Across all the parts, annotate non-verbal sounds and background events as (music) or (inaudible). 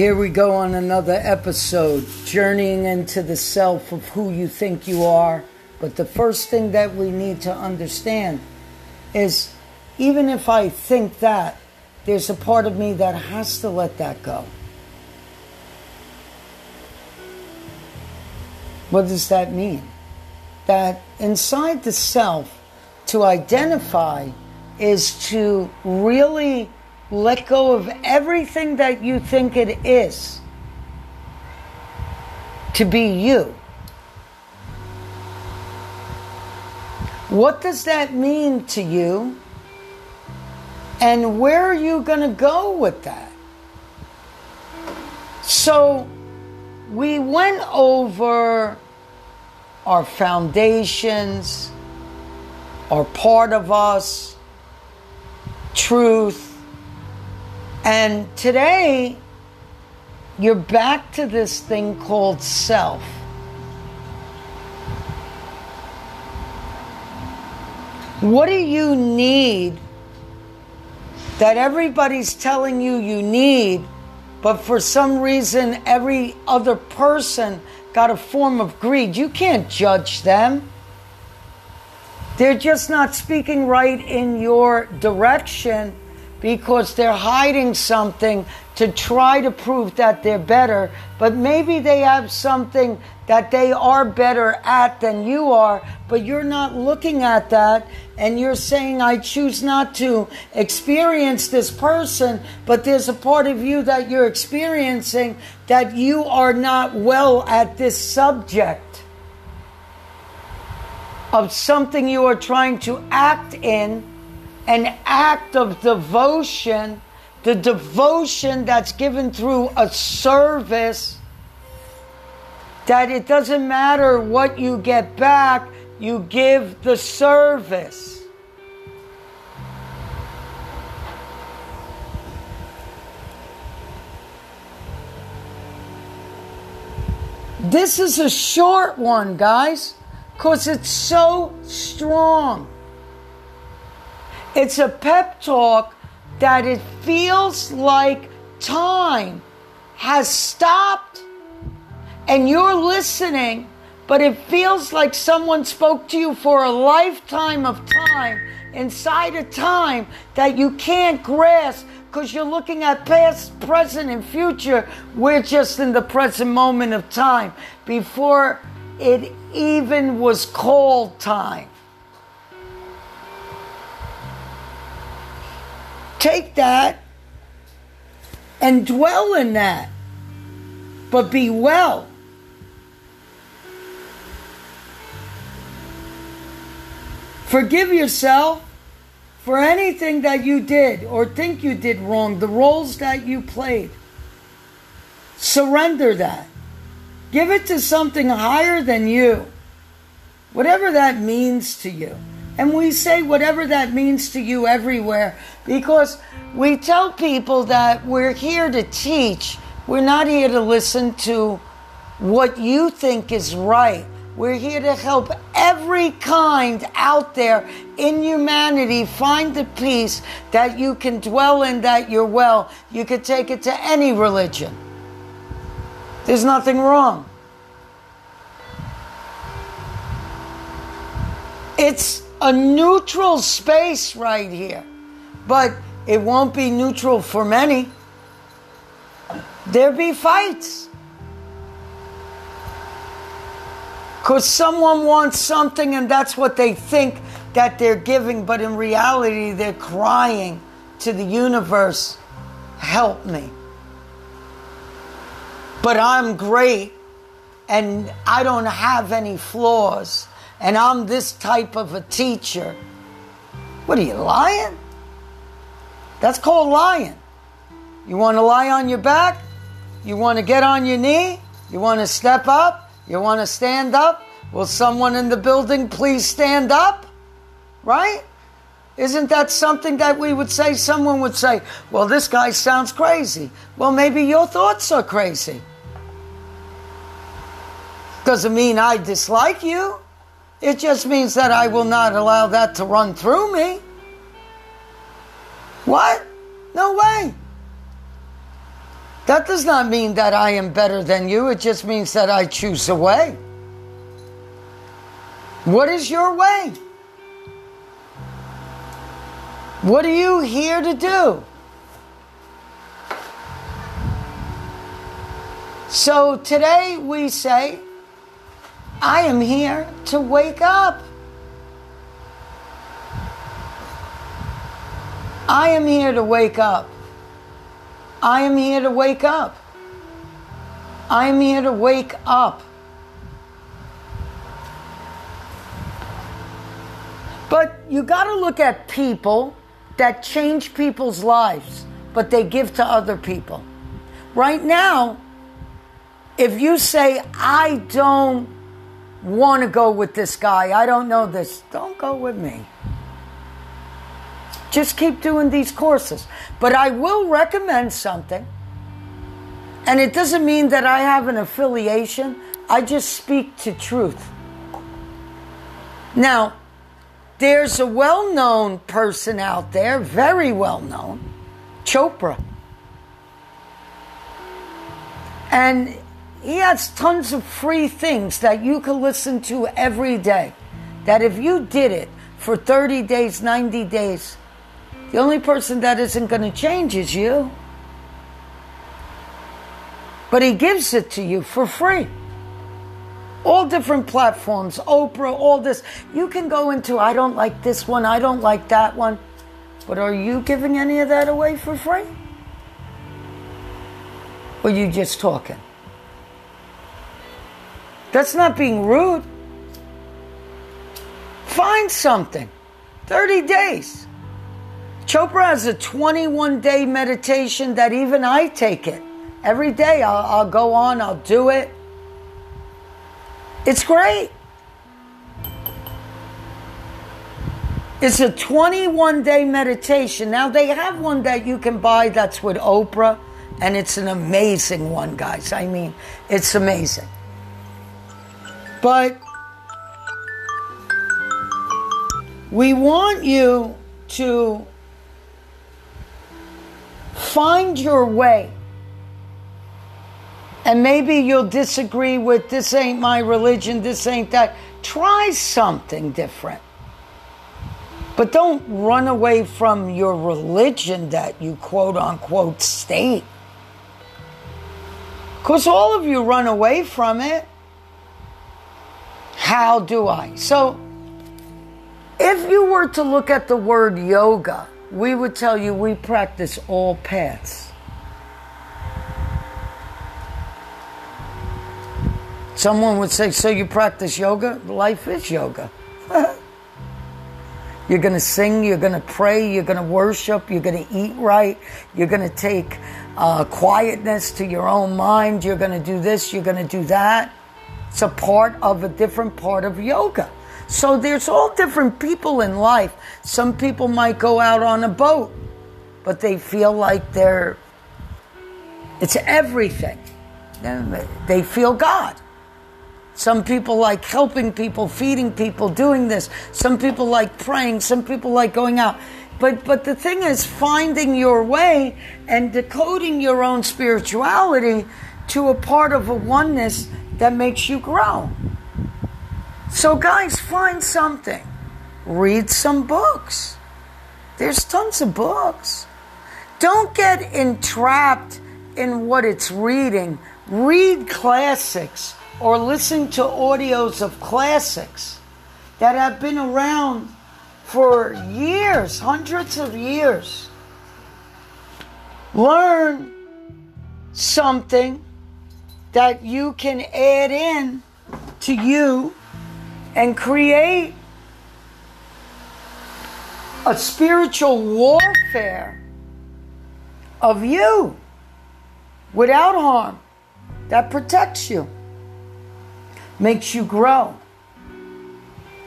Here we go on another episode, journeying into the self of who you think you are. But the first thing that we need to understand is even if I think that, there's a part of me that has to let that go. What does that mean? That inside the self, to identify is to really let go of everything that you think it is to be you. What does that mean to you? And where are you going to go with that? So, we went over our foundations, our part of us, truth, and today, you're back to this thing called self. What do you need that everybody's telling you you need, but for some reason every other person got a form of greed? You can't judge them. They're just not speaking right in your direction because they're hiding something to try to prove that they're better, but maybe they have something that they are better at than you are, but you're not looking at that and you're saying, I choose not to experience this person, but there's a part of you that you're experiencing that you are not well at this subject of something you are trying to act in an act of devotion, the devotion that's given through a service, that it doesn't matter what you get back, you give the service. This is a short one, guys, because it's so strong. It's a pep talk that it feels like time has stopped and you're listening, but it feels like someone spoke to you for a lifetime of time inside a time that you can't grasp because you're looking at past, present, and future. We're just in the present moment of time before it even was called time. Take that and dwell in that, but be well. Forgive yourself for anything that you did or think you did wrong, the roles that you played. Surrender that. Give it to something higher than you, whatever that means to you. And we say whatever that means to you everywhere because we tell people that we're here to teach. We're not here to listen to what you think is right. We're here to help every kind out there in humanity find the peace that you can dwell in, that you're well. You could take it to any religion. There's nothing wrong. It's a neutral space right here. But it won't be neutral for many. There be fights. Because someone wants something and that's what they think that they're giving, but in reality, they're crying to the universe, help me. But I'm great and I don't have any flaws and I'm this type of a teacher. What are you lying? That's called lying. You want to lie on your back? You want to get on your knee? You want to step up? You want to stand up? Will someone in the building please stand up? Right? Isn't that something that we would say? Someone would say, well, this guy sounds crazy. Well, maybe your thoughts are crazy. Doesn't mean I dislike you. It just means that I will not allow that to run through me. What? No way. That does not mean that I am better than you. It just means that I choose a way. What is your way? What are you here to do? So today we say, I am here to wake up. I am here to wake up. I am here to wake up. I am here to wake up. But you got to look at people that change people's lives, but they give to other people. Right now, if you say, I don't want to go with this guy, I don't know this, don't go with me. Just keep doing these courses. But I will recommend something. And it doesn't mean that I have an affiliation, I just speak to truth. Now, there's a well known person out there, very well known, Chopra. And he has tons of free things that you can listen to every day. That if you did it for 30 days, 90 days, the only person that isn't going to change is you. But he gives it to you for free. All different platforms, Oprah, all this. You can go into, I don't like this one, I don't like that one. But are you giving any of that away for free? Or you just talking? That's not being rude. Find something. 30 days. Chopra has a 21 day meditation that even I take it. Every day I'll, I'll go on, I'll do it. It's great. It's a 21 day meditation. Now, they have one that you can buy that's with Oprah, and it's an amazing one, guys. I mean, it's amazing. But we want you to Find your way. And maybe you'll disagree with this ain't my religion, this ain't that. Try something different. But don't run away from your religion that you quote unquote state. Because all of you run away from it. How do I? So, if you were to look at the word yoga, we would tell you we practice all paths. Someone would say, So you practice yoga? Life is yoga. (laughs) you're going to sing, you're going to pray, you're going to worship, you're going to eat right, you're going to take uh, quietness to your own mind, you're going to do this, you're going to do that. It's a part of a different part of yoga. So there's all different people in life. Some people might go out on a boat, but they feel like they're, it's everything. They feel God. Some people like helping people, feeding people, doing this. Some people like praying. Some people like going out. But, but the thing is finding your way and decoding your own spirituality to a part of a oneness that makes you grow. So, guys, find something. Read some books. There's tons of books. Don't get entrapped in what it's reading. Read classics or listen to audios of classics that have been around for years, hundreds of years. Learn something that you can add in to you and create a spiritual warfare of you without harm that protects you, makes you grow.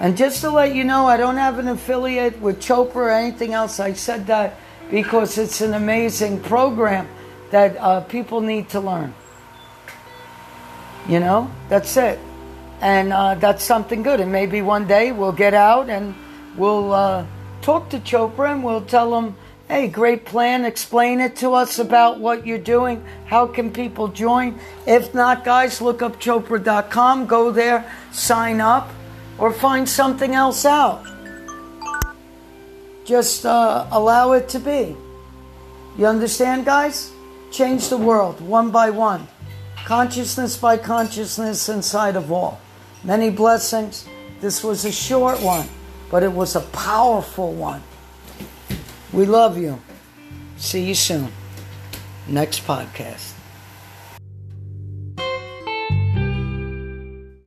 And just to let you know, I don't have an affiliate with Chopra or anything else. I said that because it's an amazing program that uh, people need to learn. You know, that's it and uh, that's something good. And maybe one day we'll get out and we'll uh, talk to Chopra and we'll tell him Hey, great plan. Explain it to us about what you're doing. How can people join? If not, guys, look up Chopra.com, go there, sign up, or find something else out. Just uh, allow it to be. You understand, guys? Change the world one by one, consciousness by consciousness inside of all. Many blessings. This was a short one, but it was a powerful one. We love you. See you soon. Next podcast.